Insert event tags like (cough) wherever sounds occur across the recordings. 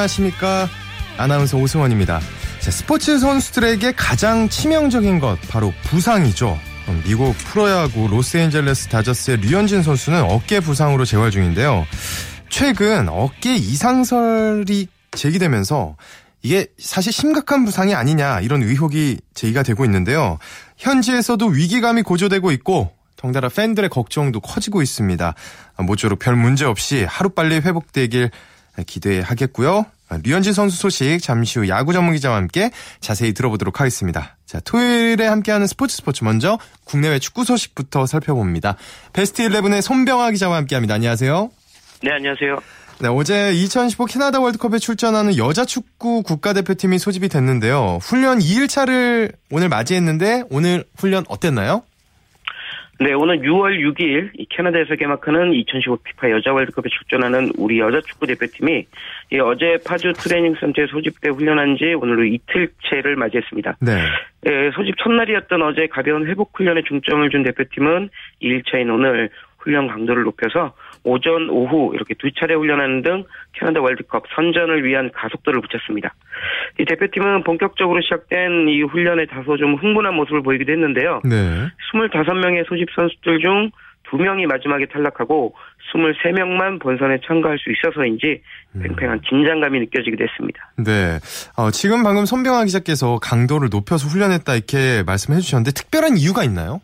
안녕하십니까? 아나운서 오승원입니다. 자, 스포츠 선수들에게 가장 치명적인 것 바로 부상이죠. 미국 프로야구 로스앤젤레스 다저스의 류현진 선수는 어깨 부상으로 재활 중인데요. 최근 어깨 이상설이 제기되면서 이게 사실 심각한 부상이 아니냐 이런 의혹이 제기가 되고 있는데요. 현지에서도 위기감이 고조되고 있고 덩달아 팬들의 걱정도 커지고 있습니다. 모쪼록 별 문제 없이 하루빨리 회복되길 기대하겠고요. 류현진 선수 소식 잠시 후 야구 전문 기자와 함께 자세히 들어보도록 하겠습니다. 자, 토요일에 함께하는 스포츠 스포츠 먼저 국내외 축구 소식부터 살펴봅니다. 베스트 11의 손병아 기자와 함께합니다. 안녕하세요. 네, 안녕하세요. 네, 어제 2015 캐나다 월드컵에 출전하는 여자 축구 국가대표팀이 소집이 됐는데요. 훈련 2일차를 오늘 맞이했는데 오늘 훈련 어땠나요? 네, 오늘 6월 6일 캐나다에서 개막하는 2015 피파 여자 월드컵에 출전하는 우리 여자 축구 대표팀이 어제 파주 트레이닝 센터에 소집돼 훈련한 지 오늘로 이틀째를 맞이했습니다. 네. 예, 소집 첫날이었던 어제 가벼운 회복 훈련에 중점을 준 대표팀은 2일차인 오늘 훈련 강도를 높여서 오전, 오후 이렇게 두 차례 훈련하는 등 캐나다 월드컵 선전을 위한 가속도를 붙였습니다. 이 대표팀은 본격적으로 시작된 이 훈련에 다소 좀 흥분한 모습을 보이기도 했는데요. 네. 25명의 소집 선수들 중 2명이 마지막에 탈락하고 23명만 본선에 참가할 수 있어서인지 음. 팽팽한 긴장감이 느껴지기도 했습니다. 네. 어, 지금 방금 손병아 기자께서 강도를 높여서 훈련했다 이렇게 말씀해 주셨는데 특별한 이유가 있나요?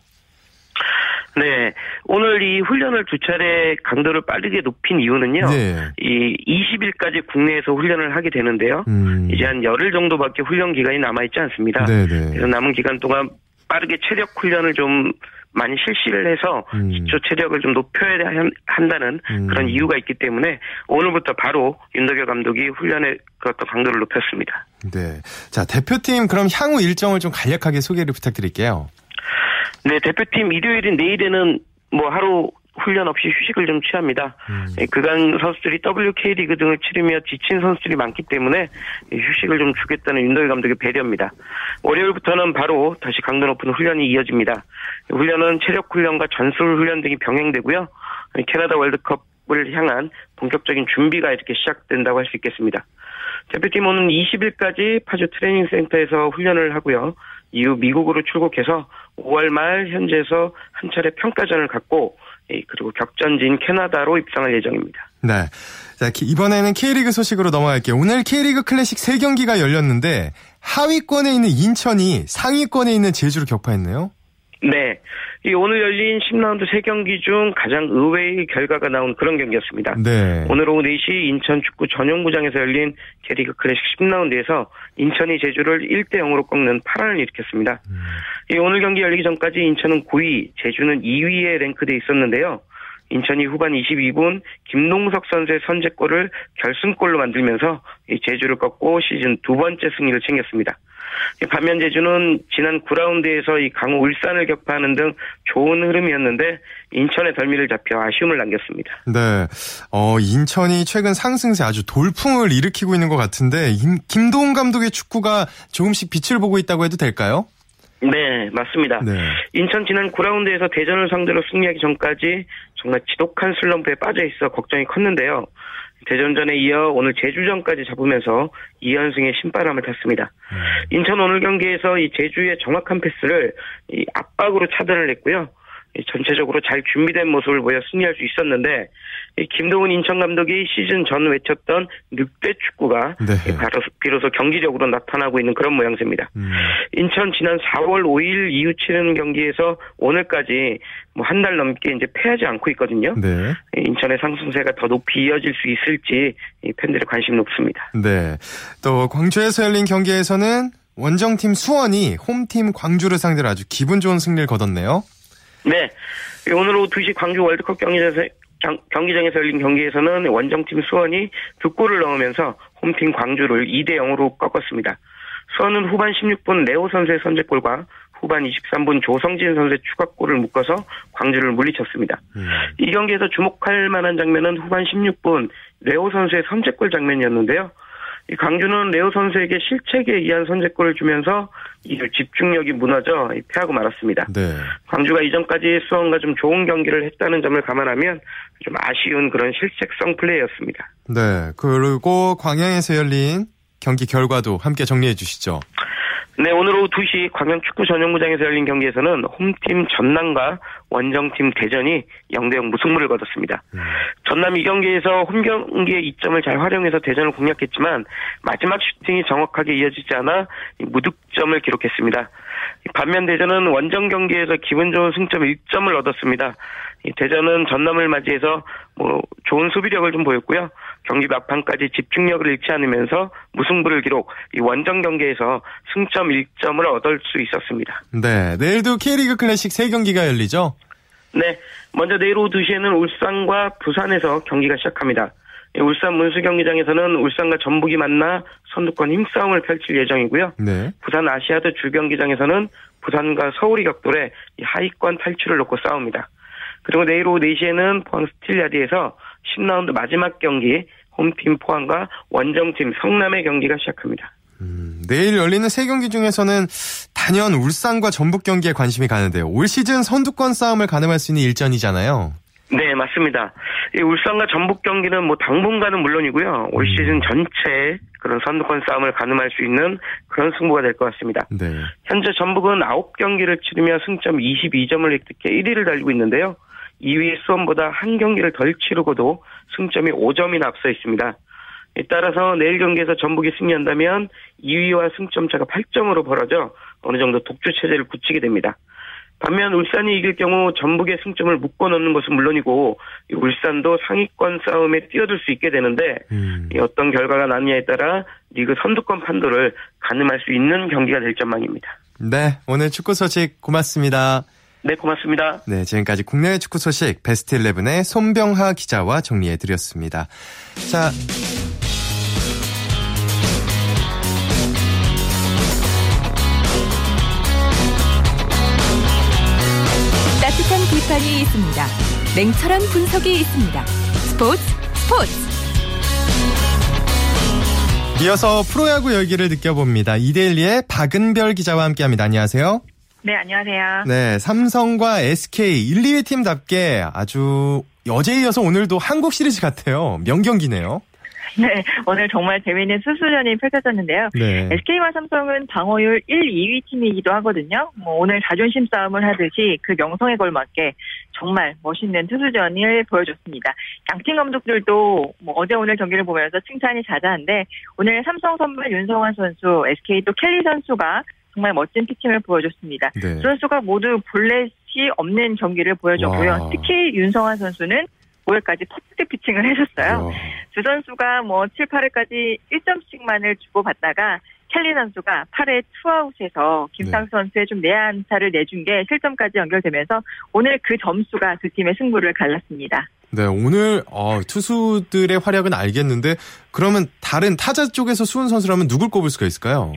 네. 오늘 이 훈련을 두 차례 강도를 빠르게 높인 이유는요. 네. 이 20일까지 국내에서 훈련을 하게 되는데요. 음. 이제 한 열흘 정도밖에 훈련 기간이 남아있지 않습니다. 네네. 네. 그래서 남은 기간 동안 빠르게 체력 훈련을 좀 많이 실시를 해서 음. 기초 체력을 좀 높여야 한다는 음. 그런 이유가 있기 때문에 오늘부터 바로 윤석열 감독이 훈련의 그 어떤 강도를 높였습니다. 네. 자, 대표팀 그럼 향후 일정을 좀 간략하게 소개를 부탁드릴게요. 네, 대표팀 일요일인 내일에는 뭐 하루 훈련 없이 휴식을 좀 취합니다. 음. 예, 그간 선수들이 WK 리그 등을 치르며 지친 선수들이 많기 때문에 휴식을 좀 주겠다는 윤덕일 감독의 배려입니다. 월요일부터는 바로 다시 강도 높은 훈련이 이어집니다. 훈련은 체력 훈련과 전술 훈련 등이 병행되고요. 캐나다 월드컵을 향한 본격적인 준비가 이렇게 시작된다고 할 수 있겠습니다. 대표팀은 20일까지 파주 트레이닝 센터에서 훈련을 하고요. 이후 미국으로 출국해서 5월 말 현지에서 한 차례 평가전을 갖고 그리고 격전지인 캐나다로 입성할 예정입니다. 네. 자, 이번에는 K리그 소식으로 넘어갈게요. 오늘 K리그 클래식 3경기가 열렸는데 하위권에 있는 인천이 상위권에 있는 제주를 격파했네요. 네. 이 오늘 열린 10라운드 3경기 중 가장 의외의 결과가 나온 그런 경기였습니다. 네. 오늘 오후 4시 인천 축구 전용구장에서 열린 캐리그 클래식 10라운드에서 인천이 제주를 1대 0으로 꺾는 파란을 일으켰습니다. 음. 이 오늘 경기 열리기 전까지 인천은 9위, 제주는 2위에 랭크돼 있었는데요. 인천이 후반 22분 김동석 선수의 선제골을 결승골로 만들면서 제주를 꺾고 시즌 두 번째 승리를 챙겼습니다. 반면 제주는 지난 9라운드에서 이 강호 울산을 격파하는 등 좋은 흐름이었는데 인천의 덜미를 잡혀 아쉬움을 남겼습니다. 네. 어, 인천이 최근 상승세 아주 돌풍을 일으키고 있는 것 같은데 김도훈 감독의 축구가 조금씩 빛을 보고 있다고 해도 될까요? 네, 맞습니다. 네. 인천 지난 9라운드에서 대전을 상대로 승리하기 전까지 정말 지독한 슬럼프에 빠져 있어 걱정이 컸는데요. 대전전에 이어 오늘 제주전까지 잡으면서 2연승의 신바람을 탔습니다. 음. 인천 오늘 경기에서 이 제주의 정확한 패스를 이 압박으로 차단을 했고요. 전체적으로 잘 준비된 모습을 보여 승리할 수 있었는데 김동훈 인천 감독이 시즌 전 외쳤던 늑대 축구가 네. 바로 비로소 경기력으로 나타나고 있는 그런 모양새입니다. 음. 인천 지난 4월 5일 이후 치르는 경기에서 오늘까지 뭐 한 달 넘게 이제 패하지 않고 있거든요. 네. 인천의 상승세가 더 높이 이어질 수 있을지 팬들의 관심 높습니다. 네. 또 광주에서 열린 경기에서는 원정팀 수원이 홈팀 광주를 상대로 아주 기분 좋은 승리를 거뒀네요. 네. 오늘 오후 2시 광주 월드컵 경기장에서, 경기장에서 열린 경기에서는 원정팀 수원이 두 골을 넣으면서 홈팀 광주를 2대 0으로 꺾었습니다. 수원은 후반 16분 레오 선수의 선제골과 후반 23분 조성진 선수의 추가골을 묶어서 광주를 물리쳤습니다. 음. 이 경기에서 주목할 만한 장면은 후반 16분 레오 선수의 선제골 장면이었는데요. 강주는 레오 선수에게 실책에 의한 선제골을 주면서 이 집중력이 무너져 패하고 말았습니다. 네. 광주가 이전까지 수원과 좀 좋은 경기를 했다는 점을 감안하면 좀 아쉬운 그런 실책성 플레이였습니다. 네. 그리고 광양에서 열린 경기 결과도 함께 정리해 주시죠. 네, 오늘 오후 2시 광양 축구 전용구장에서 열린 경기에서는 홈팀 전남과 원정팀 대전이 0대0 무승부를 거뒀습니다. 음. 전남 이 경기에서 홈 경기의 이점을 잘 활용해서 대전을 공략했지만 마지막 슈팅이 정확하게 이어지지 않아 무득점을 기록했습니다. 반면 대전은 원정 경기에서 기분 좋은 승점 1점을 얻었습니다. 대전은 전남을 맞이해서 뭐 좋은 수비력을 좀 보였고요. 경기 막판까지 집중력을 잃지 않으면서 무승부를 기록, 이 원정 경기에서 승점 1점을 얻을 수 있었습니다. 네, 내일도 K리그 클래식 3경기가 열리죠? 네, 먼저 내일 오후 2시에는 울산과 부산에서 경기가 시작합니다. 울산 문수 경기장에서는 울산과 전북이 만나 선두권 힘싸움을 펼칠 예정이고요. 네. 부산 아시아드 주경기장에서는 부산과 서울이 격돌해 하위권 탈출을 놓고 싸웁니다. 그리고 내일 오후 4시에는 포항 스틸야디에서 10라운드 마지막 경기 홈팀 포항과 원정팀 성남의 경기가 시작합니다. 음, 내일 열리는 세 경기 중에서는 단연 울산과 전북 경기에 관심이 가는데요. 올 시즌 선두권 싸움을 가늠할 수 있는 일전이잖아요. 네, 맞습니다. 이 울산과 전북 경기는 뭐 당분간은 물론이고요. 올 음. 시즌 전체 그런 선두권 싸움을 가늠할 수 있는 그런 승부가 될 것 같습니다. 네. 현재 전북은 9경기를 치르며 승점 22점을 획득해 1위를 달리고 있는데요. 2위 수원보다 한 경기를 덜 치르고도 승점이 5점이나 앞서 있습니다. 따라서 내일 경기에서 전북이 승리한다면 2위와 승점 차가 8점으로 벌어져 어느 정도 독주 체제를 굳히게 됩니다. 반면 울산이 이길 경우 전북의 승점을 묶어놓는 것은 물론이고 울산도 상위권 싸움에 뛰어들 수 있게 되는데 음. 어떤 결과가 나느냐에 따라 리그 선두권 판도를 가늠할 수 있는 경기가 될 전망입니다. 네, 오늘 축구 소식 고맙습니다. 네, 고맙습니다. 네, 지금까지 국내외 축구 소식 베스트 11의 손병하 기자와 정리해 드렸습니다. 자. 비판이 있습니다. 냉철한 분석이 있습니다. 스포츠 스포츠. 이어서 프로야구 열기를 느껴봅니다. 이데일리의 박은별 기자와 함께합니다. 안녕하세요. 네, 안녕하세요. 네, 삼성과 SK 1, 2위 팀답게 아주 어제에 이어서 오늘도 한국 시리즈 같아요. 명경기네요. 네, 오늘 정말 재미있는 수수전이 펼쳐졌는데요. 네. SK와 삼성은 방어율 1, 2위 팀이기도 하거든요. 뭐 오늘 자존심 싸움을 하듯이 그 명성에 걸맞게 정말 멋있는 투수전을 보여줬습니다. 양팀 감독들도 뭐 어제 오늘 경기를 보면서 칭찬이 자자한데 오늘 삼성 선발 윤성환 선수, SK 또 켈리 선수가 정말 멋진 피칭을 보여줬습니다. 네. 선수가 모두 볼넷이 없는 경기를 보여줬고요. 와. 특히 윤성환 선수는 5회까지 퍼펙트 피칭을 해줬어요. 와. 두 선수가 뭐 7, 8회까지 1점씩만을 주고받다가 켈리 선수가 8회 투아웃에서 김상수 네. 선수의 좀 내야안타를 내준 게 실점까지 연결되면서 오늘 그 점수가 두 팀의 승부를 갈랐습니다. 네, 오늘 어, 투수들의 활약은 알겠는데 그러면 다른 타자 쪽에서 수훈 선수라면 누굴 꼽을 수가 있을까요?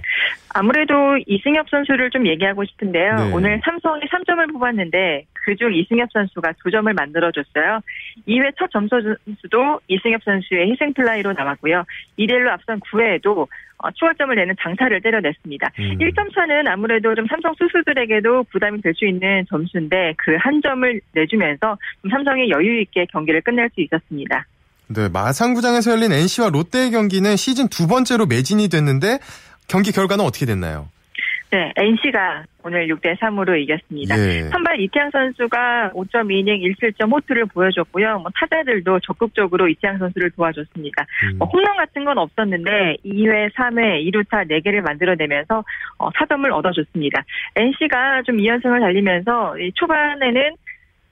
아무래도 이승엽 선수를 좀 얘기하고 싶은데요. 네. 오늘 삼성이 3점을 뽑았는데 그중 이승엽 선수가 2점을 만들어줬어요. 2회 첫 점수도 이승엽 선수의 희생플라이로 나왔고요. 2대1로 앞선 9회에도 어, 추가점을 내는 장타를 때려냈습니다. 음. 1점 차는 아무래도 좀 삼성 수수들에게도 부담이 될 수 있는 점수인데 그 한 점을 내주면서 삼성이 여유 있게 경기를 끝낼 수 있었습니다. 네, 마산구장에서 열린 NC와 롯데의 경기는 시즌 두 번째로 매진이 됐는데 경기 결과는 어떻게 됐나요? 네, NC가 오늘 6대 3으로 이겼습니다. 예. 선발 이태양 선수가 5.2이닝 1실점 호투를 보여줬고요. 뭐 타자들도 적극적으로 이태양 선수를 도와줬습니다. 음. 뭐 홈런 같은 건 없었는데 2회, 3회, 2루타 4개를 만들어내면서 어, 4점을 얻어줬습니다. NC가 좀 2연승을 달리면서 초반에는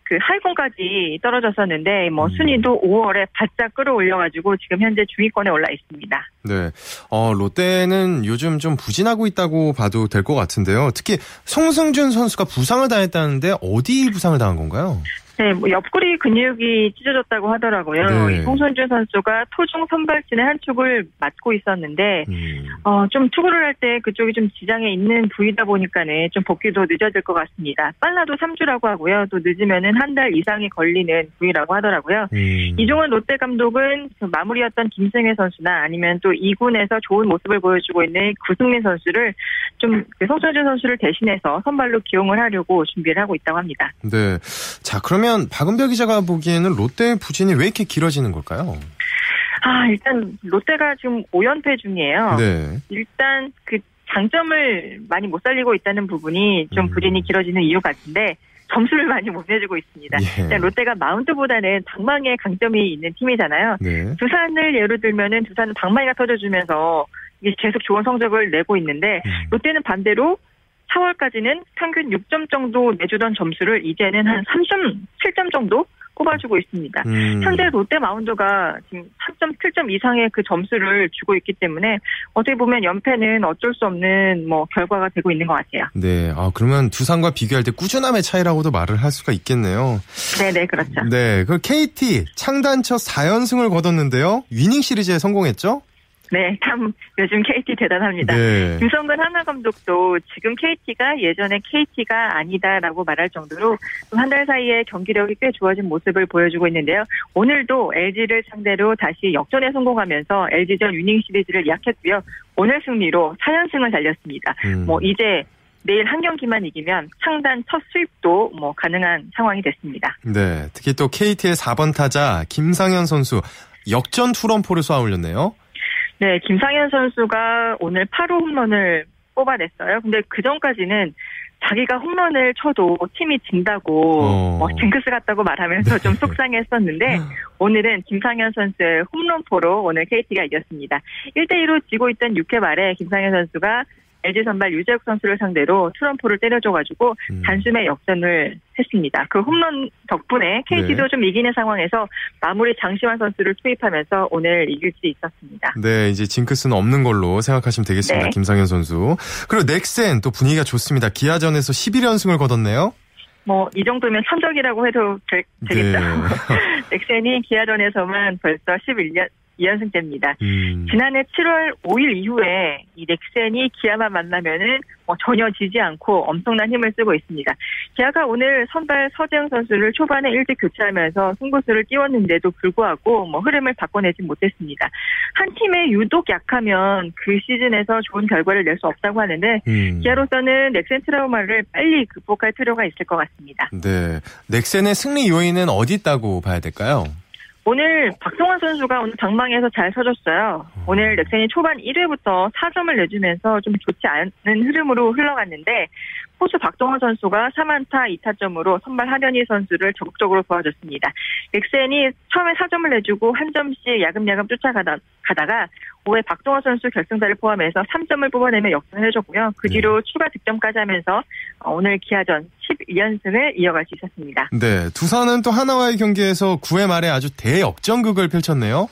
그 하위권까지 떨어졌었는데 뭐 음. 순위도 5월에 바짝 끌어올려가지고 지금 현재 중위권에 올라 있습니다. 네, 어, 롯데는 요즘 좀 부진하고 있다고 봐도 될 것 같은데요. 특히 송승준 선수가 부상을 당했다는데 어디 부상을 당한 건가요? 네, 뭐 옆구리 근육이 찢어졌다고 하더라고요. 네. 송선주 선수가 토종 선발진의 한 축을 맡고 있었는데 음. 어, 좀 투구를 할 때 그쪽이 좀 지장에 있는 부위다 보니까는 좀 복귀도 늦어질 것 같습니다. 빨라도 3주라고 하고요. 또 늦으면은 한 달 이상이 걸리는 부위라고 하더라고요. 음. 이종원 롯데 감독은 그 마무리였던 김승혜 선수나 아니면 또 2군에서 좋은 모습을 보여주고 있는 구승민 선수를 좀 송선주 선수를 대신해서 선발로 기용을 하려고 준비를 하고 있다고 합니다. 네. 자, 그러면 박은별 기자가 보기에는 롯데 부진이 왜 이렇게 길어지는 걸까요? 아, 일단 롯데가 지금 5연패 중이에요. 네. 일단 그 장점을 많이 못 살리고 있다는 부분이 좀 음. 부진이 길어지는 이유 같은데 점수를 (laughs) 많이 못 내주고 있습니다. 예. 일단 롯데가 마운트보다는 방망이에 강점이 있는 팀이잖아요. 네. 두산을 예로 들면은 두산은 방망이가 터져주면서 계속 좋은 성적을 내고 있는데 음. 롯데는 반대로 4월까지는 평균 6점 정도 내주던 점수를 이제는 한 3.7점 정도 꼽아주고 있습니다. 음. 현재 롯데 마운드가 지금 3.7점 이상의 그 점수를 주고 있기 때문에 어떻게 보면 연패는 어쩔 수 없는 뭐 결과가 되고 있는 것 같아요. 네, 아 그러면 두산과 비교할 때 꾸준함의 차이라고도 말을 할 수가 있겠네요. 네, 네 그렇죠. 네, 그 KT 창단 첫 4연승을 거뒀는데요. 위닝 시리즈에 성공했죠? 네, 참 요즘 KT 대단합니다. 네. 유성근 하나 감독도 지금 KT가 예전에 KT가 아니다라고 말할 정도로 한 달 사이에 경기력이 꽤 좋아진 모습을 보여주고 있는데요. 오늘도 LG를 상대로 다시 역전에 성공하면서 LG전 위닝 시리즈를 예약했고요. 오늘 승리로 4연승을 달렸습니다. 음. 뭐 이제 내일 한 경기만 이기면 상단 첫 수입도 뭐 가능한 상황이 됐습니다. 네, 특히 또 KT의 4번 타자 김상현 선수 역전 투런포를 쏘아 올렸네요. 네, 김상현 선수가 오늘 8호 홈런을 뽑아냈어요. 근데 그 전까지는 자기가 홈런을 쳐도 팀이 진다고 어. 뭐 징크스 같다고 말하면서 좀 속상했었는데 (laughs) 오늘은 김상현 선수의 홈런포로 오늘 KT가 이겼습니다. 1대2로 지고 있던 6회 말에 김상현 선수가 LG 선발 유재욱 선수를 상대로 트럼프를 때려줘가지고 음. 단숨에 역전을 했습니다. 그 홈런 덕분에 KT도 네. 좀 이기는 상황에서 마무리 장시환 선수를 투입하면서 오늘 이길 수 있었습니다. 네, 이제 징크스는 없는 걸로 생각하시면 되겠습니다. 네. 김상현 선수. 그리고 넥센 또 분위기가 좋습니다. 기아전에서 11연승을 거뒀네요. 뭐 이 정도면 천적이라고 해도 되, 겠죠 네. (laughs) 넥센이 기아전에서만 벌써 11년 2연승째입니다. 음. 지난해 7월 5일 이후에 이 넥센이 기아만 만나면은 뭐 전혀 지지 않고 엄청난 힘을 쓰고 있습니다. 기아가 오늘 선발 서재영 선수를 초반에 일찍 교체하면서 승부수를 띄웠는데도 불구하고 뭐 흐름을 바꿔내지 못했습니다. 한 팀에 유독 약하면 그 시즌에서 좋은 결과를 낼 수 없다고 하는데 음. 기아로서는 넥센 트라우마를 빨리 극복할 필요가 있을 것 같습니다. 네, 넥센의 승리 요인은 어디 있다고 봐야 될까요? 오늘 박성환 선수가 오늘 방망이에서 잘 서줬어요. 오늘 넥센이 초반 1회부터 4점을 내주면서 좀 좋지 않은 흐름으로 흘러갔는데 포수 박동원 선수가 3안타 2타점으로 선발 하련희 선수를 적극적으로 도와줬습니다. 넥센이 처음에 4점을 내주고 한 점씩 야금야금 쫓아가다가 5회 박동원 선수 결승타를 포함해서 3점을 뽑아내며 역전을 해줬고요. 그 뒤로 네. 추가 득점까지 하면서 오늘 기아전 12연승을 이어갈 수 있었습니다. 네, 두산은 또 하나와의 경기에서 9회 말에 아주 대역전극을 펼쳤네요.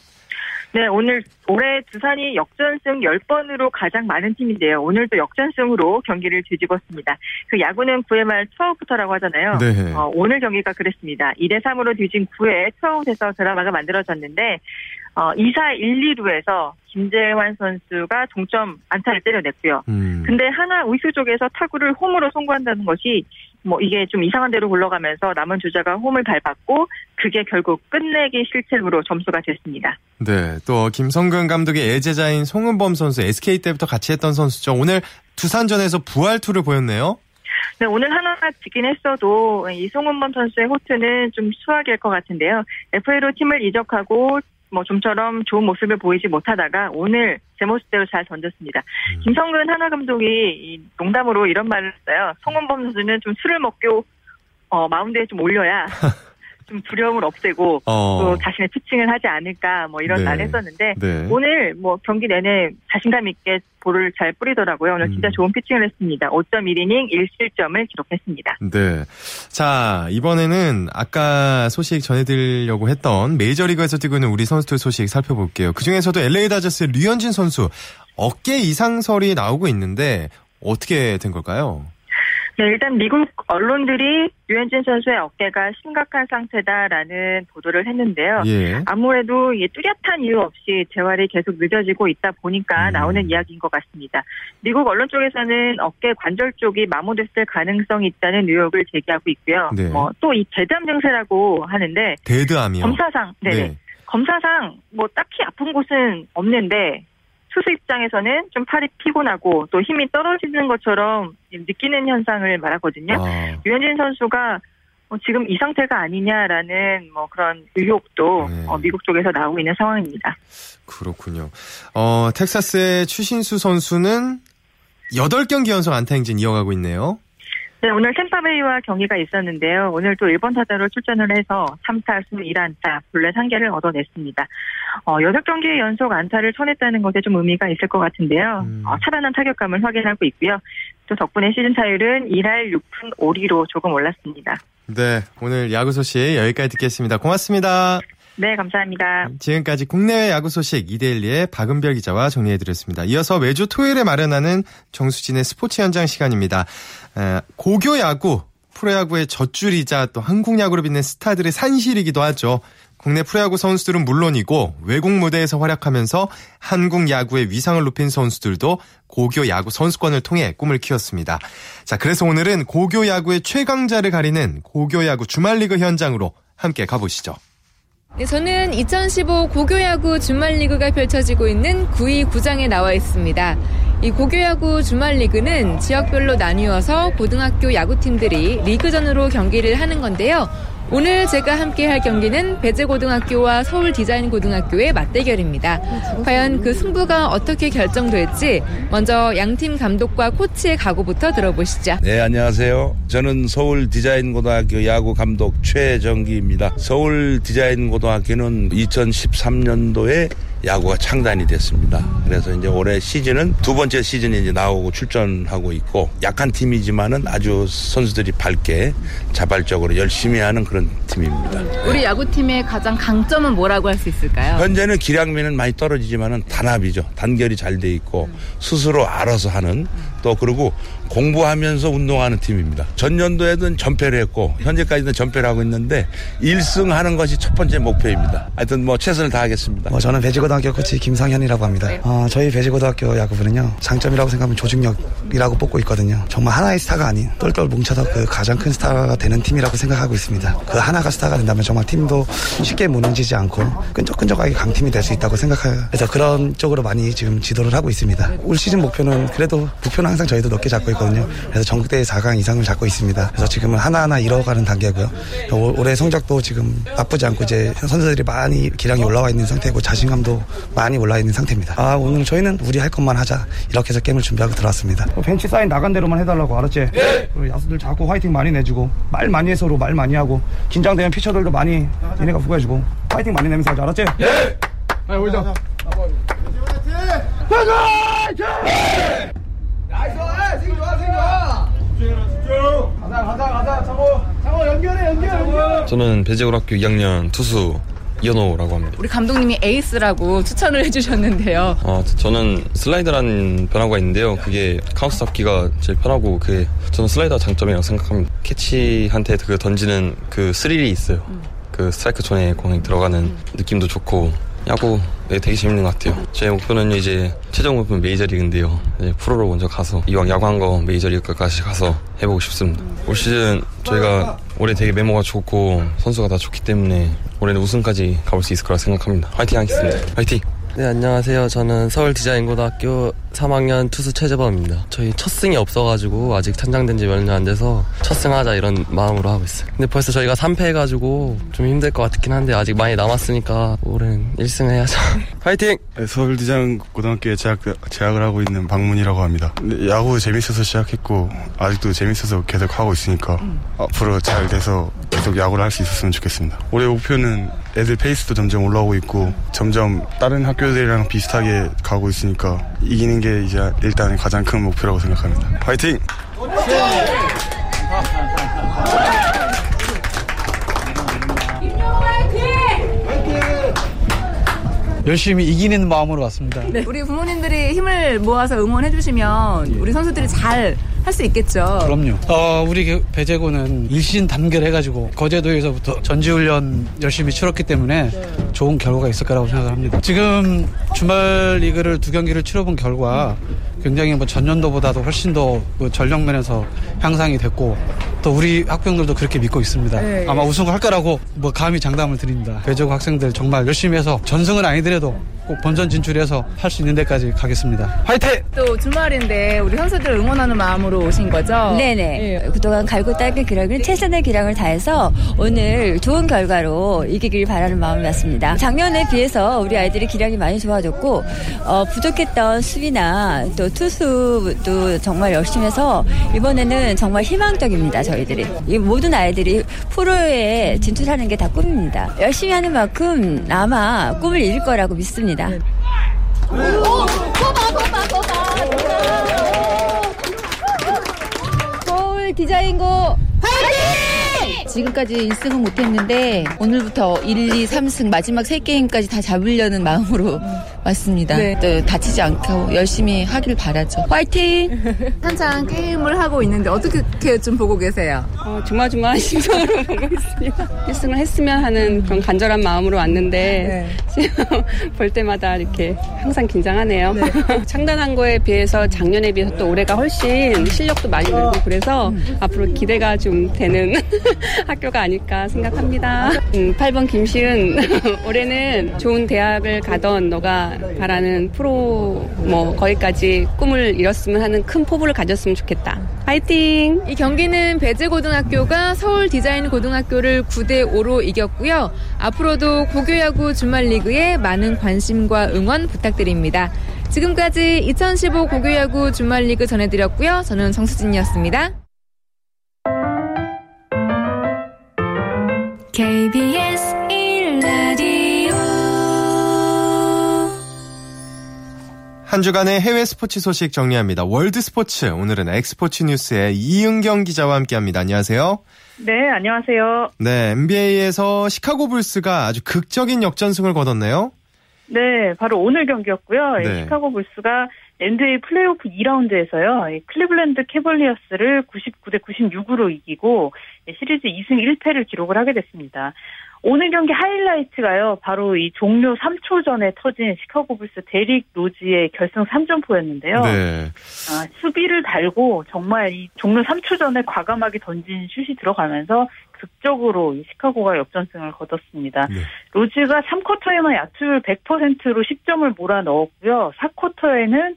네, 오늘 올해 두산이 역전승 10번으로 가장 많은 팀인데요. 오늘도 역전승으로 경기를 뒤집었습니다. 그 야구는 9회 말 투아웃부터라고 하잖아요. 네. 어, 오늘 경기가 그랬습니다. 2대 3으로 뒤진 9회 투아웃에서 드라마가 만들어졌는데 어, 2사 1, 2루에서 김재환 선수가 동점 안타를 때려냈고요. 음. 근데 한화 우익수 쪽에서 타구를 홈으로 송구한다는 것이 뭐 이게 좀 이상한 대로 굴러가면서 남은 주자가 홈을 밟았고 그게 결국 끝내기 실책으로 점수가 됐습니다. 네, 또 김성근 감독의 애제자인 송은범 선수 SK 때부터 같이 했던 선수죠. 오늘 두산전에서 부활투를 보였네요. 네, 오늘 하나가 지긴 했어도 이송은범 선수의 호투는 좀 수학일 것 같은데요. FA로 팀을 이적하고 뭐 좀처럼 좋은 모습을 보이지 못하다가 오늘 제 모습대로 잘 던졌습니다. 음. 김성근 하나 감독이 농담으로 이런 말을 했어요. 송원범 선수는 좀 술을 먹고 어, 마운드에 좀 올려야 (laughs) 좀 두려움을 없애고 어. 또 자신의 피칭을 하지 않을까 뭐 이런 네. 말 했었는데 네. 오늘 뭐 경기 내내 자신감 있게 볼을 잘 뿌리더라고요. 오늘 진짜 음. 좋은 피칭을 했습니다. 5.1이닝 1실점을 기록했습니다. 네. 자, 이번에는 아까 소식 전해드리려고 했던 메이저리그에서 뛰고 있는 우리 선수들 소식 살펴볼게요. 그중에서도 LA 다저스의 류현진 선수 어깨 이상설이 나오고 있는데 어떻게 된 걸까요? 네, 일단 미국 언론들이 유현진 선수의 어깨가 심각한 상태다라는 보도를 했는데요. 예. 아무래도 뚜렷한 이유 없이 재활이 계속 늦어지고 있다 보니까 음. 나오는 이야기인 것 같습니다. 미국 언론 쪽에서는 어깨 관절 쪽이 마모됐을 가능성이 있다는 의혹을 제기하고 있고요. 네. 뭐또이 대담 증세라고 하는데 대드암이요. 검사상 네네. 네. 검사상 뭐 딱히 아픈 곳은 없는데 투수 입장에서는 좀 팔이 피곤하고 또 힘이 떨어지는 것처럼 느끼는 현상을 말하거든요. 아. 유현진 선수가 뭐 지금 이 상태가 아니냐라는 뭐 그런 의혹도 네. 어, 미국 쪽에서 나오고 있는 상황입니다. 그렇군요. 어, 텍사스의 추신수 선수는 8경기 연속 안타 행진 이어가고 있네요. 네, 오늘 템파베이와 경기가 있었는데요. 오늘 또 일본 타자로 출전을 해서 3타수 1안타, 블렛 1개를 얻어냈습니다. 어, 6경기 연속 안타를 쳐냈다는 것에 좀 의미가 있을 것 같은데요. 음. 어, 살아난 타격감을 확인하고 있고요. 또 덕분에 시즌 타율은 1할 6푼 5리로 조금 올랐습니다. 네, 오늘 야구 소식 여기까지 듣겠습니다. 고맙습니다. 네, 감사합니다. 지금까지 국내외 야구 소식 이데일리의 박은별 기자와 정리해드렸습니다. 이어서 매주 토요일에 마련하는 정수진의 스포츠 현장 시간입니다. 고교 야구, 프로야구의 젖줄이자 또 한국 야구를 빛낸 스타들의 산실이기도 하죠. 국내 프로야구 선수들은 물론이고 외국 무대에서 활약하면서 한국 야구의 위상을 높인 선수들도 고교 야구 선수권을 통해 꿈을 키웠습니다. 자, 그래서 오늘은 고교 야구의 최강자를 가리는 고교 야구 주말리그 현장으로 함께 가보시죠. 네, 저는 2015 고교야구 주말리그가 펼쳐지고 있는 9위 구장에 나와 있습니다. 이 고교야구 주말리그는 지역별로 나뉘어서 고등학교 야구팀들이 리그전으로 경기를 하는 건데요. 오늘 제가 함께 할 경기는 배재고등학교와 서울디자인고등학교의 맞대결입니다. 과연 그 승부가 어떻게 결정될지 먼저 양팀 감독과 코치의 각오부터 들어보시죠. 네, 안녕하세요. 저는 서울디자인고등학교 야구 감독 최정기입니다. 서울디자인고등학교는 2013년도에 야구가 창단이 됐습니다. 그래서 이제 올해 시즌은 두 번째 시즌에 이제 나오고 출전하고 있고 약한 팀이지만은 아주 선수들이 밝게 자발적으로 열심히 하는 그런 팀입니다. 우리 야구팀의 가장 강점은 뭐라고 할 수 있을까요? 현재는 기량면은 많이 떨어지지만은 단합이죠. 단결이 잘 돼 있고 스스로 알아서 하는 또 그리고 공부하면서 운동하는 팀입니다. 전년도에는 전패를 했고 현재까지는 전패를 하고 있는데 1승 하는 것이 첫 번째 목표입니다. 하여튼 뭐 최선을 다하겠습니다. 어, 저는 배지고등학교 코치 김상현이라고 합니다. 어, 저희 배지고등학교 야구부는요. 장점이라고 생각하면 조직력이라고 뽑고 있거든요. 정말 하나의 스타가 아닌 똘똘 뭉쳐서 그 가장 큰 스타가 되는 팀이라고 생각하고 있습니다. 그 하나가 스타가 된다면 정말 팀도 쉽게 무너지지 않고 끈적끈적하게 강팀이 될 수 있다고 생각해서 그런 쪽으로 많이 지금 지도를 하고 있습니다. 올 시즌 목표는 그래도 목표는 항상 저희도 높게 잡고 있거든요. 그래서 전국대 4강 이상을 잡고 있습니다. 그래서 지금은 하나하나 이뤄가는 단계고요. 올해 성적도 지금 나쁘지 않고 이제 선수들이 많이 기량이 올라와 있는 상태고 자신감도 많이 올라 있는 상태입니다. 아 오늘 저희는 우리 할 것만 하자 이렇게 해서 게임을 준비하고 들어왔습니다. 어, 벤치 사인 나간 대로만 해달라고 알았지? 네. 그리고 야수들 자꾸 화이팅 많이 내주고 말 많이 해서 말 많이 하고 긴장되면 피처들도 많이 얘네가 후회해주고 화이팅 많이 내면서 하자 알았지? 네. 아 오자. 화이팅! 화이팅! 나이스! 승 좋아, 승 좋아! 집중해라, 집중! 가자, 가자, 가자, 창호! 창호, 연결해, 연결, 연결! 저는 배재고등학교 2학년 투수 이현호라고 합니다. 우리 감독님이 에이스라고 추천을 해주셨는데요. 아, 저는 슬라이더라는 변화구가 있는데요. 그게 카운트 잡기가 제일 편하고 그게 저는 슬라이더 장점이라고 생각합니다. 캐처한테 그 던지는 그 스릴이 있어요. 음. 그 스트라이크 존에 공이 들어가는 음. 느낌도 좋고 야구 네, 되게 재밌는 것 같아요. 제 목표는 이제 최종 목표는 메이저리그인데요. 프로로 먼저 가서 이왕 야구한 거 메이저리그까지 가서 해보고 싶습니다. 올 시즌 저희가 올해 되게 멤버가 좋고 선수가 다 좋기 때문에 올해는 우승까지 가볼 수 있을 거라 생각합니다. 화이팅 하겠습니다. 화이팅! 네, 안녕하세요. 저는 서울 디자인고등학교 3학년 투수 최재범입니다. 저희 첫 승이 없어가지고 아직 창단된 지 몇 년 안 돼서 첫 승하자 이런 마음으로 하고 있어요. 근데 벌써 저희가 3패 해가지고 좀 힘들 것 같긴 한데 아직 많이 남았으니까 올해는 1승 해야죠. (laughs) 파이팅! 네, 서울디자인고등학교에 재학, 재학을 하고 있는 박문이라고 합니다. 야구 재밌어서 시작했고 아직도 재밌어서 계속 하고 있으니까 음. 앞으로 잘 돼서 계속 야구를 할 수 있었으면 좋겠습니다. 올해 목표는 애들 페이스도 점점 올라오고 있고 점점 다른 학교들이랑 비슷하게 가고 있으니까 이기는 게 이제 일단 가장 큰 목표라고 생각합니다. 파이팅! 열심히 이기는 마음으로 왔습니다. 네. 우리 부모님들이 힘을 모아서 응원해 주시면 우리 선수들이 잘 할 수 있겠죠. 그럼요. 어, 우리 배제고는 일신 단결해가지고 거제도에서부터 전지훈련 열심히 치렀기 때문에 네. 좋은 결과가 있을 거라고 생각합니다. 지금 주말 리그를 두 경기를 치러본 결과 굉장히 뭐 전년도보다도 훨씬 더 그 전력 면에서 향상이 됐고 또 우리 학생들도 그렇게 믿고 있습니다. 네. 아마 우승을 할 거라고 뭐 감히 장담을 드립니다. 배제고 학생들 정말 열심히 해서 전승은 아니더라도 꼭 본선 진출해서 할 수 있는 데까지 가겠습니다. 화이팅! 또 주말인데 우리 선수들 응원하는 마음으로 오신 거죠? 네네. 네. 그동안 갈고 닦은 기량은 최선의 기량을 다해서 오늘 좋은 결과로 이기길 바라는 마음이었습니다. 작년에 비해서 우리 아이들이 기량이 많이 좋아졌고 어, 부족했던 수비나 또 투수도 정말 열심히 해서 이번에는 정말 희망적입니다. 저희들이. 이 모든 아이들이 프로에 진출하는 게 다 꿈입니다. 열심히 하는 만큼 아마 꿈을 이룰 거라고 믿습니다. 오, 서울 디자인고 화이팅! 지금까지 1승은 못했는데 오늘부터 1, 2, 3승 마지막 3게임까지 다 잡으려는 마음으로 맞습니다. 네. 또 다치지 않고 열심히 하길 바라죠. 화이팅! (laughs) 한창 게임을 하고 있는데 어떻게 좀 보고 계세요? 어, 조마조마한 (laughs) 심정으로 보고 있습니다. 1승을 했으면 하는 그런 간절한 마음으로 왔는데 네. (laughs) 볼 때마다 이렇게 항상 긴장하네요. 네. 창단한 거에 비해서 작년에 비해서 또 올해가 훨씬 실력도 많이 늘고 그래서 음. 앞으로 기대가 좀 되는 학교가 아닐까 생각합니다. 음, 8번 김시은 올해는 좋은 대학을 가던 너가 바라는 프로 뭐 거기까지 꿈을 이뤘으면 하는 큰 포부를 가졌으면 좋겠다. 화이팅! 이 경기는 배재고등학교가 서울 디자인 고등학교를 9대 5로 이겼고요. 앞으로도 고교야구 주말리그에 많은 관심과 응원 부탁드립니다. 지금까지 2015 고교야구 주말리그 전해드렸고요. 저는 정수진이었습니다. KBS 한 주간의 해외 스포츠 소식 정리합니다. 월드 스포츠. 오늘은 엑스포츠 뉴스의 이은경 기자와 함께 합니다. 안녕하세요. 네, 안녕하세요. 네, NBA에서 시카고 불스가 아주 극적인 역전승을 거뒀네요. 네, 바로 오늘 경기였고요. 네. 시카고 불스가 NBA 플레이오프 2라운드에서요. 클리블랜드 캐벌리어스를 99대 96으로 이기고 시리즈 2승 1패를 기록을 하게 됐습니다. 오늘 경기 하이라이트가요. 바로 이 종료 3초 전에 터진 시카고 불스 데릭 로즈의 결승 3점포였는데요. 네. 아, 수비를 달고 정말 이 종료 3초 전에 과감하게 던진 슛이 들어가면서 극적으로 이 시카고가 역전승을 거뒀습니다. 네. 로즈가 3쿼터에만 야투율 100%로 10점을 몰아 넣었고요. 4쿼터에는 또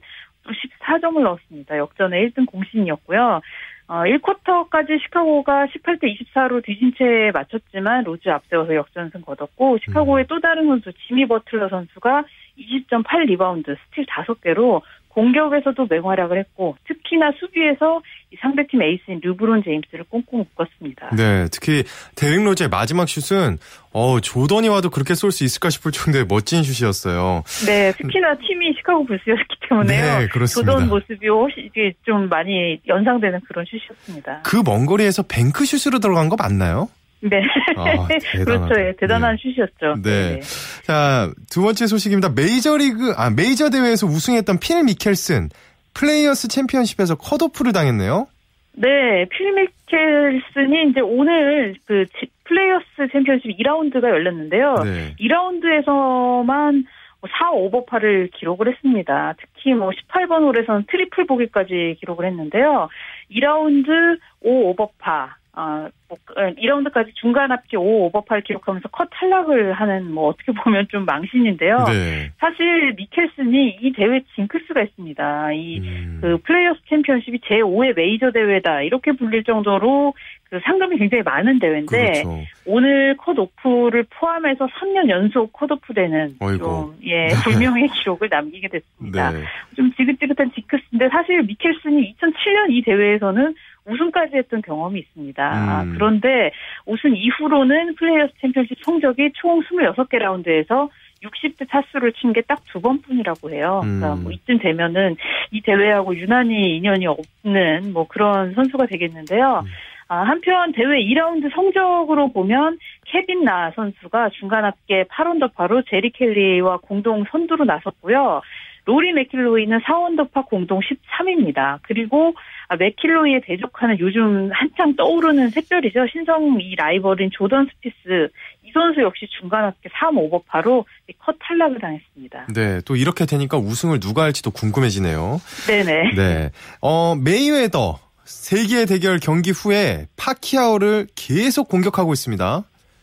14점을 넣었습니다. 역전의 1등 공신이었고요. 어, 1쿼터까지 시카고가 18대 24로 뒤진 채 마쳤지만 로즈 앞세워서 역전승 거뒀고 시카고의 또 다른 선수 지미 버틀러 선수가 20점 8리바운드 스틸 5개로 공격에서도 맹활약을 했고 특히나 수비에서 상대팀 에이스인 르브론 제임스를 꽁꽁 묶었습니다. 네, 특히 데릭 로즈의 마지막 슛은 어 조던이 와도 그렇게 쏠 수 있을까 싶을 정도의 멋진 슛이었어요. 네, 특히나 팀이 시카고 불스였기 때문에요. 네, 그렇습니다. 조던 모습이 훨씬 이게 좀 많이 연상되는 그런 슛이었습니다. 그 먼 거리에서 뱅크 슛으로 들어간 거 맞나요? 네. 아, (laughs) 그렇죠. 예, 대단한 네. 슛이었죠. 네. 네. 자, 두 번째 소식입니다. 메이저리그, 아, 메이저 대회에서 우승했던 필 미켈슨. 플레이어스 챔피언십에서 컷오프를 당했네요. 네, 필 미켈슨이 이제 오늘 그 플레이어스 챔피언십 2라운드가 열렸는데요. 네. 2라운드에서만 4뭐 오버파를 기록을 했습니다. 특히 뭐 18번 홀에서는 트리플 보기까지 기록을 했는데요. 2라운드 5 오버파, 아, 뭐, 2라운드까지 어, 중간 합계 5 오버파를 기록하면서 컷 탈락을 하는 뭐 어떻게 보면 좀 망신인데요. 네. 사실 미켈슨이 이 대회 징크스가 있습니다. 이그 음. 플레이어스 챔피언십이 제 5의 메이저 대회다 이렇게 불릴 정도로 그 상금이 굉장히 많은 대회인데 그렇죠. 오늘 컷 오프를 포함해서 3년 연속 컷 오프 되는 좀 예, 불명예 기록을 남기게 됐습니다. 네. 좀 지긋지긋한 징크스인데 사실 미켈슨이 2007년 이 대회에서는 우승까지 했던 경험이 있습니다. 아, 음. 그런데 우승 이후로는 플레이어스 챔피언십 성적이 총 26개 라운드에서 60대 타수를 친 게 딱 두 번뿐이라고 해요. 음. 그러니까 뭐 이쯤 되면은 이 대회하고 유난히 인연이 없는 뭐 그런 선수가 되겠는데요. 음. 아, 한편 대회 2라운드 성적으로 보면 케빈 나 선수가 중간 합계 8언더파로 제리 켈리와 공동 선두로 나섰고요. 로리 맥킬로이는 4언더파 공동 13위입니다. 그리고 아, 맥킬로이에 대적하는 요즘 한창 떠오르는 샛별이죠. 신성 이 라이벌인 조던 스피스 이 선수 역시 중간 합계 3 오버파로 컷 탈락을 당했습니다. 네, 또 이렇게 되니까 우승을 누가 할지도 궁금해지네요. 네네. 네, 어 메이웨더 세기의 대결 경기 후에 파키아오를 계속 공격하고 있습니다.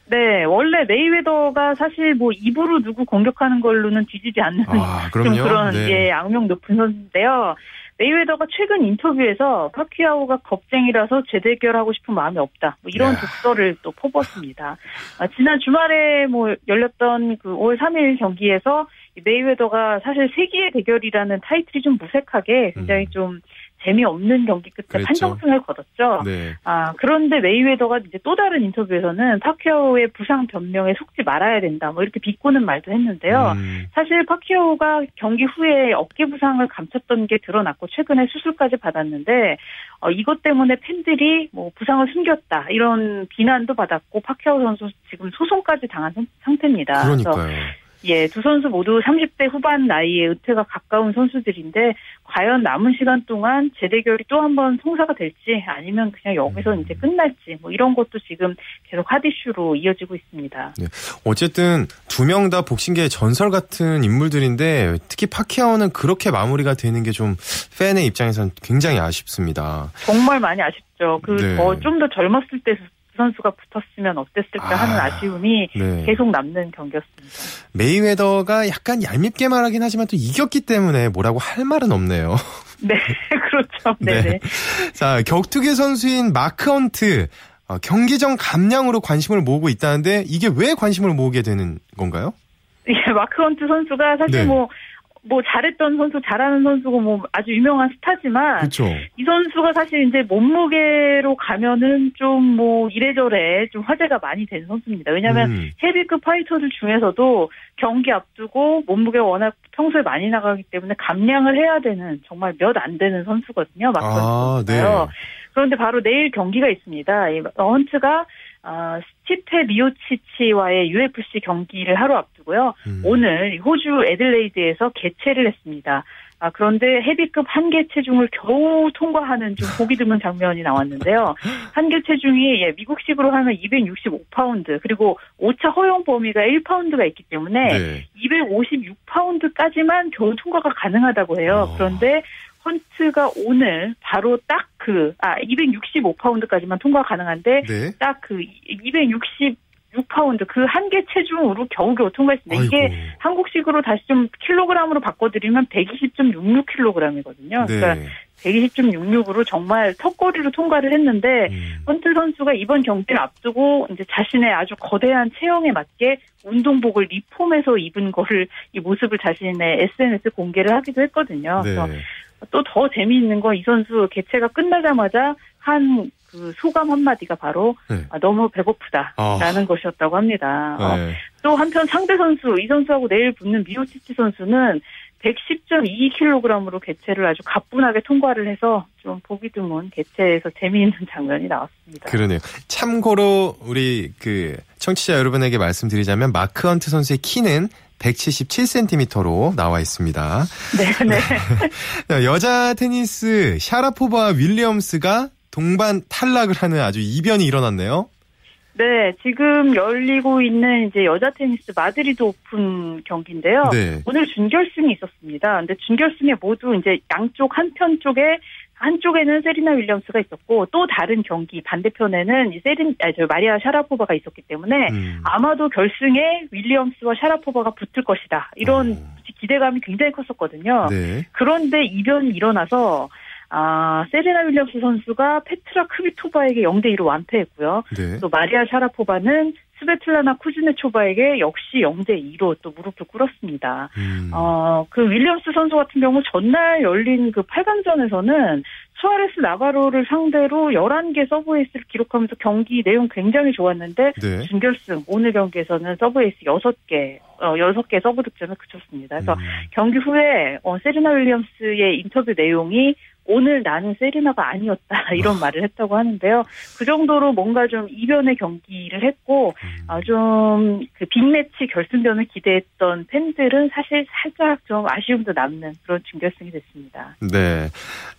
네, 원래 메이웨더가 사실 뭐 입으로 누구 공격하는 걸로는 뒤지지 않는 아, (laughs) 좀 그런 네. 예, 악명 높은 선수인데요. 메이웨더가 최근 인터뷰에서 파키아오가 겁쟁이라서 재대결하고 싶은 마음이 없다. 뭐 이런 야. 독설을 또 퍼붓습니다. 아, 지난 주말에 뭐 열렸던 그 5월 3일 경기에서 메이웨더가 사실 세기의 대결이라는 타이틀이 좀 무색하게 굉장히 음. 좀 재미없는 경기 끝에 그랬죠. 판정승을 거뒀죠. 네. 아, 그런데 메이웨더가 이제 또 다른 인터뷰에서는 파키아오의 부상 변명에 속지 말아야 된다. 뭐 이렇게 비꼬는 말도 했는데요. 음. 사실 파키아오가 경기 후에 어깨 부상을 감췄던 게 드러났고 최근에 수술까지 받았는데 어, 이것 때문에 팬들이 뭐 부상을 숨겼다 이런 비난도 받았고 파키아오 선수 지금 소송까지 당한 상태입니다. 그러니까요. 예, 두 선수 모두 30대 후반 나이에 은퇴가 가까운 선수들인데 과연 남은 시간 동안 재대결이 또 한 번 성사가 될지 아니면 그냥 여기서 음. 이제 끝날지 뭐 이런 것도 지금 계속 핫이슈로 이어지고 있습니다. 네. 어쨌든 두 명 다 복싱계의 전설 같은 인물들인데 특히 파키아오는 그렇게 마무리가 되는 게 좀 팬의 입장에선 굉장히 아쉽습니다. 정말 많이 아쉽죠. 그더 좀더 네. 젊었을 때 선수가 붙었으면 어땠을까 하는 아, 아쉬움이 네. 계속 남는 경기였습니다. 메이웨더가 약간 얄밉게 말하긴 하지만 또 이겼기 때문에 뭐라고 할 말은 없네요. (laughs) 네, (laughs) 그렇죠. 네. 네. 자, 격투기 선수인 마크 헌트 어, 경기 전 감량으로 관심을 모으고 있다는데 이게 왜 관심을 모으게 되는 건가요? (laughs) 예, 마크 헌트 선수가 사실 네. 뭐 뭐 잘했던 선수, 잘하는 선수고 뭐 아주 유명한 스타지만 그쵸. 이 선수가 사실 이제 몸무게로 가면은 좀 뭐 이래저래 좀 화제가 많이 된 선수입니다. 왜냐하면 음. 헤비급 파이터들 중에서도 경기 앞두고 몸무게가 워낙 평소에 많이 나가기 때문에 감량을 해야 되는 정말 몇 안 되는 선수거든요. 막선 아, 선수가요. 네. 그런데 바로 내일 경기가 있습니다. 이 헌트가 어, 스티페 미오치치와의 UFC 경기를 하루 앞두고요. 음. 오늘 호주 애들레이드에서 계체를 했습니다. 아, 그런데 헤비급 한계 체중을 겨우 통과하는 좀 보기 드문 장면이 나왔는데요. 한계 체중이 예, 미국식으로 하면 265파운드, 그리고 오차 허용 범위가 1파운드가 있기 때문에 네. 256파운드까지만 겨우 통과가 가능하다고 해요. 어. 그런데 헌트가 오늘 바로 딱 그, 아, 265파운드까지만 통과 가능한데, 네. 딱그 260, 6파운드 그 한계 체중으로 겨우겨우 통과했습니다. 아이고. 이게 한국식으로 다시 좀 킬로그램으로 바꿔드리면 120.66kg이거든요. 네. 그러니까 120.66으로 정말 턱걸이로 통과를 했는데 음. 헌트 선수가 이번 경기를 앞두고 이제 자신의 아주 거대한 체형에 맞게 운동복을 리폼해서 입은 거를 이 모습을 자신의 SNS 공개를 하기도 했거든요. 네. 그래서 또 더 재미있는 건 이 선수 개최가 끝나자마자 한 그 소감 한마디가 바로 네. 아, 너무 배고프다라는 아. 것이었다고 합니다. 어, 네. 어, 또 한편 상대 선수 이 선수하고 내일 붙는 미오치치 선수는 110.2kg으로 개체를 아주 가뿐하게 통과를 해서 좀 보기 드문 개체에서 재미있는 장면이 나왔습니다. 그러네요. 참고로 우리 그 청취자 여러분에게 말씀드리자면 마크 헌트 선수의 키는 177cm로 나와 있습니다. 네, (laughs) 네. 여자 테니스 샤라포바 윌리엄스가 동반 탈락을 하는 아주 이변이 일어났네요. 네, 지금 열리고 있는 이제 여자 테니스 마드리드 오픈 경기인데요. 네. 오늘 준결승이 있었습니다. 근데 준결승에 모두 이제 양쪽 한편 쪽에 한쪽에는 세리나 윌리엄스가 있었고 또 다른 경기 반대편에는 세린 아니 저 마리아 샤라포바가 있었기 때문에 음. 아마도 결승에 윌리엄스와 샤라포바가 붙을 것이다 이런 어. 기대감이 굉장히 컸었거든요. 네. 그런데 이변이 일어나서 아, 세레나 윌리엄스 선수가 페트라 크비토바에게 0대 2로 완패했고요. 네. 또 마리아 샤라포바는 스베틀라나 쿠즈네초바에게 역시 0대 2로 또 무릎을 꿇었습니다. 음. 어, 그 윌리엄스 선수 같은 경우 전날 열린 그 8강전에서는 수아레스 나바로를 상대로 11개 서브에이스를 기록하면서 경기 내용 굉장히 좋았는데 네. 준결승 오늘 경기에서는 서브에이스 6개 어, 6개 서브 득점에 그쳤습니다. 그래서 음. 경기 후에 어, 세리나 윌리엄스의 인터뷰 내용이 오늘 나는 세리나가 아니었다 (laughs) 이런 아. 말을 했다고 하는데요. 그 정도로 뭔가 좀 이변의 경기를 했고 음. 아, 좀그 빅매치 결승전을 기대했던 팬들은 사실 살짝 좀 아쉬움도 남는 그런 준결승이 됐습니다. 네.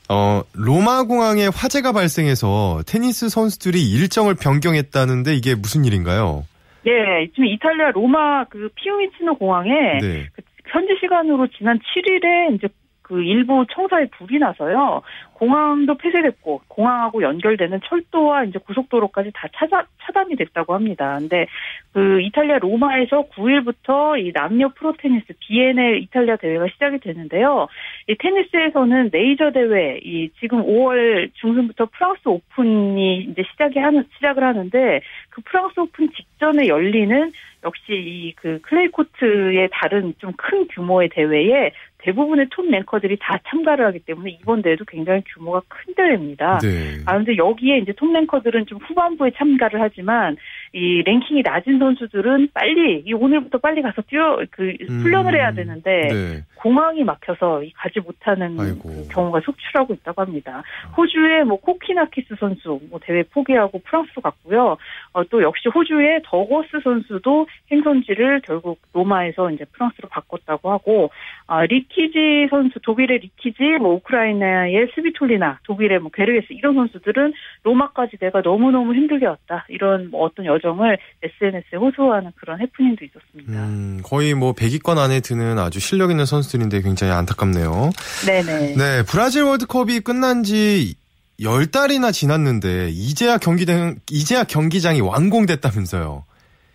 어, 로마 공항에 화재가 발생해서 테니스 선수들이 일정을 변경했다는데 이게 무슨 일인가요? 네, 지금 이탈리아 로마 그 피우미치노 공항에 네. 그 현지 시간으로 지난 7일에 이제 그 일부 청사에 불이 나서요. 공항도 폐쇄됐고 공항하고 연결되는 철도와 이제 고속도로까지 다 차단, 차단이 됐다고 합니다. 근데 그 이탈리아 로마에서 9일부터 이 남녀 프로 테니스 BNL 이탈리아 대회가 시작이 되는데요. 이 테니스에서는 메이저 대회 이 지금 5월 중순부터 프랑스 오픈이 이제 시작이 하는 시작을 하는데 그 프랑스 오픈 직전에 열리는 역시 이 그 클레이 코트의 다른 좀 큰 규모의 대회에 대부분의 톱 랭커들이 다 참가를 하기 때문에 이번 대회도 굉장히 규모가 큰 대회입니다. 네. 아 근데 여기에 이제 톱 랭커들은 좀 후반부에 참가를 하지만 이 랭킹이 낮은 선수들은 빨리 이 오늘부터 빨리 가서 뛰어 그 훈련을 해야 음. 되는데 네. 공항이 막혀서 가지 못하는 그 경우가 속출하고 있다고 합니다. 호주의 뭐 코키나키스 선수 뭐 대회 포기하고 프랑스로 갔고요. 어, 또 역시 호주의 더크워스 선수도 행선지를 결국 로마에서 이제 프랑스로 바꿨다고 하고 아, 리키지 선수 독일의 리키지 뭐 우크라이나의 스비톨리나 독일의 뭐 게르게스 이런 선수들은 로마까지 내가 너무 너무 힘들게 왔다 이런 뭐 어떤 여 정을 SNS에 호소하는 그런 해프닝도 있었습니다. 음, 거의 뭐 100위권 안에 드는 아주 실력 있는 선수들인데 굉장히 안타깝네요. 네네. 네, 브라질 월드컵이 끝난 지 10달이나 지났는데 이제야 경기장 이제야 경기장이 완공됐다면서요.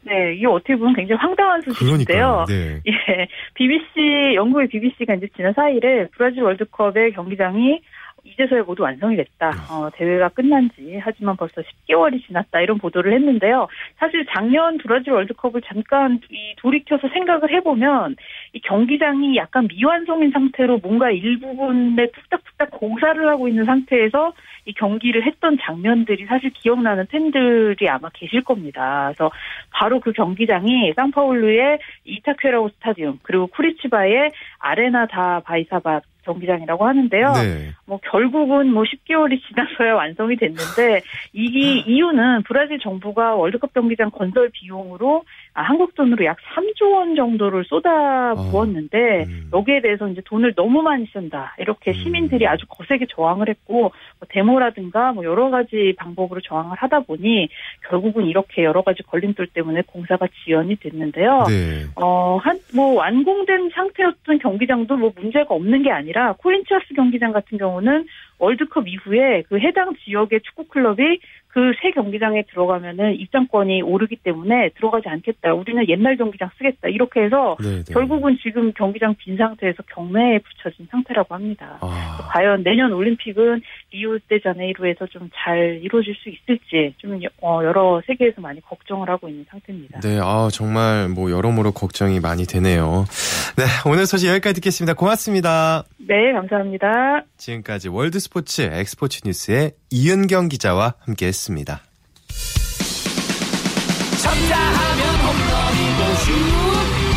네, 이게 어떻게 보면 굉장히 황당한 소식인데요. 네. (laughs) 예, BBC 영국의 BBC가 이제 지난 4일에 브라질 월드컵의 경기장이 이제서야 모두 완성이 됐다. 네. 어, 대회가 끝난 지 하지만 벌써 10개월이 지났다. 이런 보도를 했는데요. 사실 작년 브라질 월드컵을 잠깐 이 돌이켜서 생각을 해보면 이 경기장이 약간 미완성인 상태로 뭔가 일부분에 뚝딱뚝딱 공사를 하고 있는 상태에서 이 경기를 했던 장면들이 사실 기억나는 팬들이 아마 계실 겁니다. 그래서 바로 그 경기장이 상파울루의 이타케라우 스타디움 그리고 쿠리치바의 아레나 다 바이사바 경기장이라고 하는데요. 네. 뭐 결국은 뭐 10개월이 지나서야 완성이 됐는데 이 이유는 브라질 정부가 월드컵 경기장 건설 비용으로 아, 한국 돈으로 약 3조 원 정도를 쏟아 부었는데 아, 음. 여기에 대해서 이제 돈을 너무 많이 쓴다 이렇게 음. 시민들이 아주 거세게 저항을 했고 뭐 데모라든가 뭐 여러 가지 방법으로 저항을 하다 보니 결국은 이렇게 여러 가지 걸림돌 때문에 공사가 지연이 됐는데요. 네. 어한 뭐 완공된 상태였던 경기장도 뭐 문제가 없는 게 아니라 코린치아스 경기장 같은 경우는 월드컵 이후에 그 해당 지역의 축구 클럽이 그 새 경기장에 들어가면은 입장권이 오르기 때문에 들어가지 않겠다. 우리는 옛날 경기장 쓰겠다. 이렇게 해서 네네. 네. 결국은 지금 경기장 빈 상태에서 경매에 붙여진 상태라고 합니다. 아. 과연 내년 올림픽은 리우데자네이루에서 좀 잘 이루어질 수 있을지 좀 어, 여러 세계에서 많이 걱정을 하고 있는 상태입니다. 네, 아 정말 뭐 여러모로 걱정이 많이 되네요. 네, 오늘 소식 여기까지 듣겠습니다. 고맙습니다. 네, 감사합니다. 지금까지 월드 스포츠 엑스포츠 뉴스의 이은경 기자와 함께했습니다. 쳤다 하면 홈런이고 슛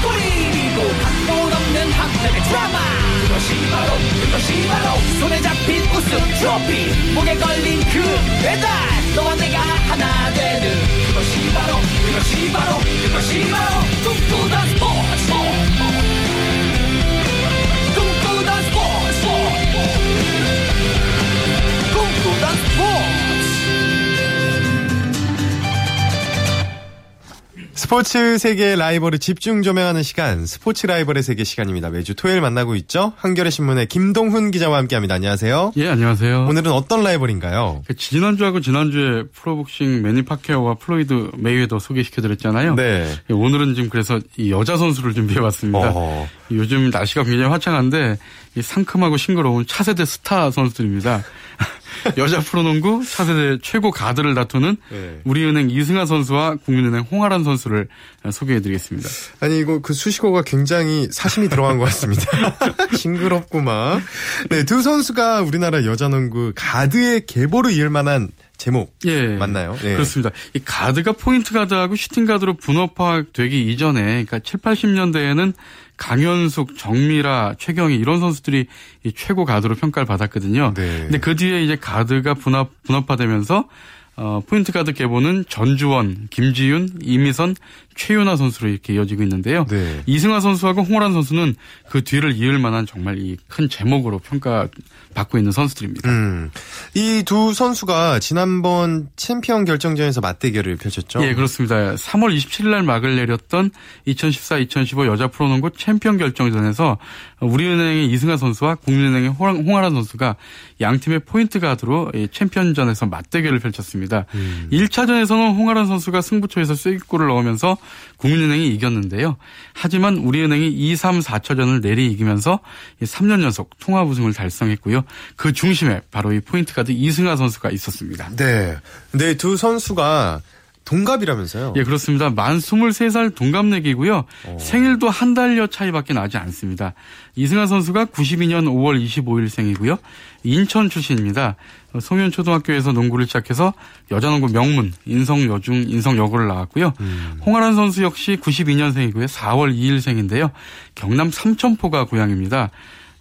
골이고 각본 없는 한편의 드라마. 그것이 바로 그것이 바로 손에 잡힌 우승 트로피. 목에 걸린 그 배달 너와 내가 하나 되는. 그것이 바로 그것이 바로 그것이 바로 꿈꾸던 스포츠 세계의 라이벌을 집중 조명하는 시간, 스포츠 라이벌의 세계 시간입니다. 매주 토요일 만나고 있죠? 한겨레 신문의 김동훈 기자와 함께합니다. 안녕하세요. 예, 안녕하세요. 오늘은 어떤 라이벌인가요? 그 지난주하고 지난주에 프로복싱 매니 파퀴아오와 플로이드 메이웨더 소개시켜드렸잖아요. 네. 예, 오늘은 지금 그래서 이 여자 선수를 준비해봤습니다. 어허. 요즘 날씨가 굉장히 화창한데 이 상큼하고 싱그러운 차세대 스타 선수들입니다. (laughs) 여자 프로농구 차세대 최고 가드를 다투는 네. 우리은행 이승아 선수와 국민은행 홍아란 선수를 소개해드리겠습니다. 아니 이거 그 수식어가 굉장히 사심이 들어간 것 같습니다. (laughs) 싱그럽구만. 네, 두 선수가 우리나라 여자 농구 가드의 계보를 이을 만한 재목 예. 맞나요? 예. 그렇습니다. 이 가드가 포인트 가드하고 슈팅 가드로 분업화되기 이전에 그러니까 7, 80년대에는 강현숙, 정미라, 최경희 이런 선수들이 최고 가드로 평가를 받았거든요. 네. 근데 그 뒤에 이제 가드가 분업 분업화되면서 어, 포인트 가드 계보는 전주원, 김지윤, 이미선, 최윤아 선수로 이렇게 이어지고 있는데요. 네. 이승아 선수하고 홍아란 선수는 그 뒤를 이을 만한 정말 이 큰 재목으로 평가받고 있는 선수들입니다. 음. 이두 선수가 지난번 챔피언 결정전에서 맞대결을 펼쳤죠. 예, 그렇습니다. 3월 27일 날 막을 내렸던 2014-2015 여자 프로농구 챔피언 결정전에서 우리은행의 이승아 선수와 국민은행의 홍아란 선수가 양 팀의 포인트 가드로 챔피언전에서 맞대결을 펼쳤습니다. 음. 1차전에서는 홍아란 선수가 승부처에서 쐐기골을 넣으면서 국민은행이 이겼는데요. 하지만 우리은행이 2, 3, 4차전을 내리 이기면서 3년 연속 통합 우승을 달성했고요. 그 중심에 바로 이 포인트 가드 이승하 선수가 있었습니다. 네. 근데 두 선수가 동갑이라면서요? 예, 그렇습니다. 만 23살 동갑내기고요. 어. 생일도 한 달여 차이밖에 나지 않습니다. 이승환 선수가 92년 5월 25일 생이고요. 인천 출신입니다. 송현초등학교에서 농구를 시작해서 여자농구 명문 인성여중 인성여고를 나왔고요. 음. 홍아란 선수 역시 92년생이고요. 4월 2일 생인데요. 경남 삼천포가 고향입니다.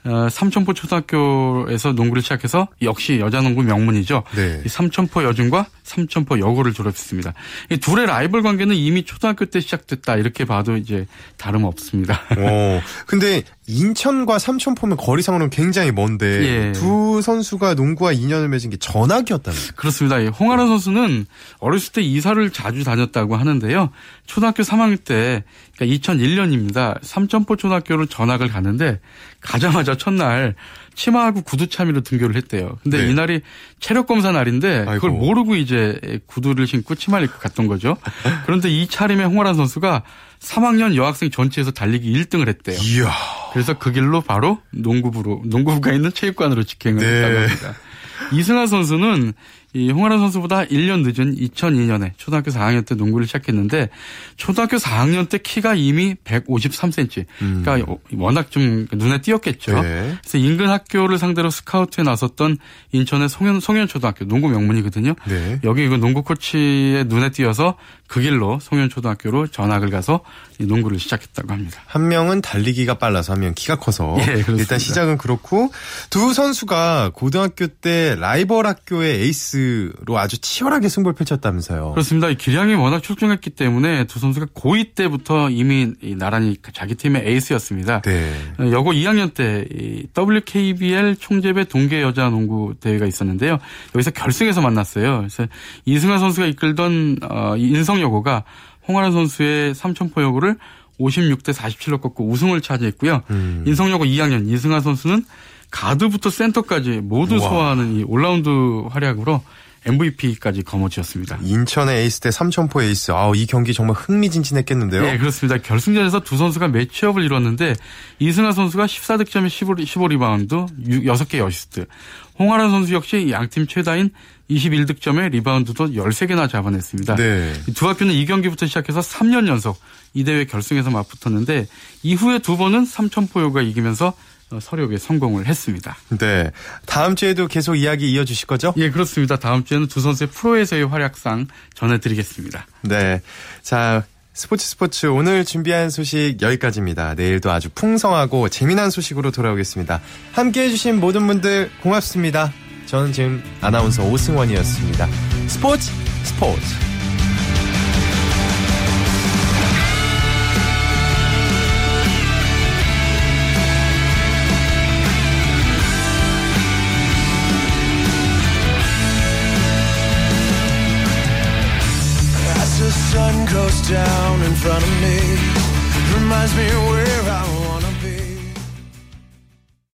어, 삼천포 초등학교에서 농구를 시작해서 역시 여자 농구 명문이죠. 네. 삼천포 여중과 삼천포 여고를 졸업했습니다. 이 둘의 라이벌 관계는 이미 초등학교 때 시작됐다 이렇게 봐도 이제 다름없습니다. 오, 근데 인천과 삼천포면 거리상으로는 굉장히 먼데 예. 두 선수가 농구와 인연을 맺은 게 전학이었답니다. 그렇습니다. 홍아란 선수는 어렸을 때 이사를 자주 다녔다고 하는데요. 초등학교 3학년 때 그러니까 2001년입니다. 삼천포 초등학교로 전학을 가는데 가자마자 첫날 치마하고 구두 참이로 등교를 했대요. 근데 네. 이날이 체력 검사 날인데 그걸 아이고. 모르고 이제 구두를 신고 치마를 입고 갔던 거죠. 그런데 이 차림에 홍아란 선수가 3학년 여학생 전체에서 달리기 1등을 했대요. 이야. 그래서 그 길로 바로 농구부로 농구부가 있는 체육관으로 직행을 네. 했다고 합니다. 이승환 선수는 이 홍아란 선수보다 1년 늦은 2002년에 초등학교 4학년 때 농구를 시작했는데 초등학교 4학년 때 키가 이미 153cm. 음. 그러니까 워낙 좀 눈에 띄었겠죠. 네. 그래서 인근 학교를 상대로 스카우트에 나섰던 인천의 송현 송현 초등학교 농구 명문이거든요. 네. 여기 그 농구 코치의 눈에 띄어서 그 길로 송현 초등학교로 전학을 가서 농구를 시작했다고 합니다. 한 명은 달리기가 빨라서 한 명 키가 커서 예, 일단 시작은 그렇고 두 선수가 고등학교 때 라이벌 학교의 에이스로 아주 치열하게 승부를 펼쳤다면서요. 그렇습니다. 기량이 워낙 출중했기 때문에 두 선수가 고2 때부터 이미 나란히 자기 팀의 에이스였습니다. 네. 여고 2학년 때 WKBL 총재배 동계 여자 농구 대회가 있었는데요. 여기서 결승에서 만났어요. 그래서 이승환 선수가 이끌던 어, 인성 여고가 홍아란 선수의 삼천포 여고를 56대 47로 꺾고 우승을 차지했고요. 음. 인성여고 2학년 이승하 선수는 가드부터 센터까지 모두 우와. 소화하는 이 올라운드 활약으로 MVP까지 거머쥐었습니다. 인천의 에이스 대 삼천포 에이스. 아우, 이 경기 정말 흥미진진했겠는데요. 네, 그렇습니다. 결승전에서 두 선수가 매치업을 이뤘는데 이승아 선수가 14득점에 15, 15리바운드, 6개 어시스트. 홍아란 선수 역시 양팀 최다인 21득점에 리바운드도 13개나 잡아냈습니다. 네. 두 학교는 이 경기부터 시작해서 3년 연속 이 대회 결승에서 맞붙었는데 이후에 두 번은 삼천포요가 이기면서 서력에 성공을 했습니다. 네. 다음 주에도 계속 이야기 이어주실 거죠? 예, 그렇습니다. 다음 주에는 두 선수의 프로에서의 활약상 전해드리겠습니다. 네. 자, 스포츠 스포츠 오늘 준비한 소식 여기까지입니다. 내일도 아주 풍성하고 재미난 소식으로 돌아오겠습니다. 함께 해주신 모든 분들 고맙습니다. 저는 지금 아나운서 오승원이었습니다. 스포츠 스포츠. Front of me. Reminds me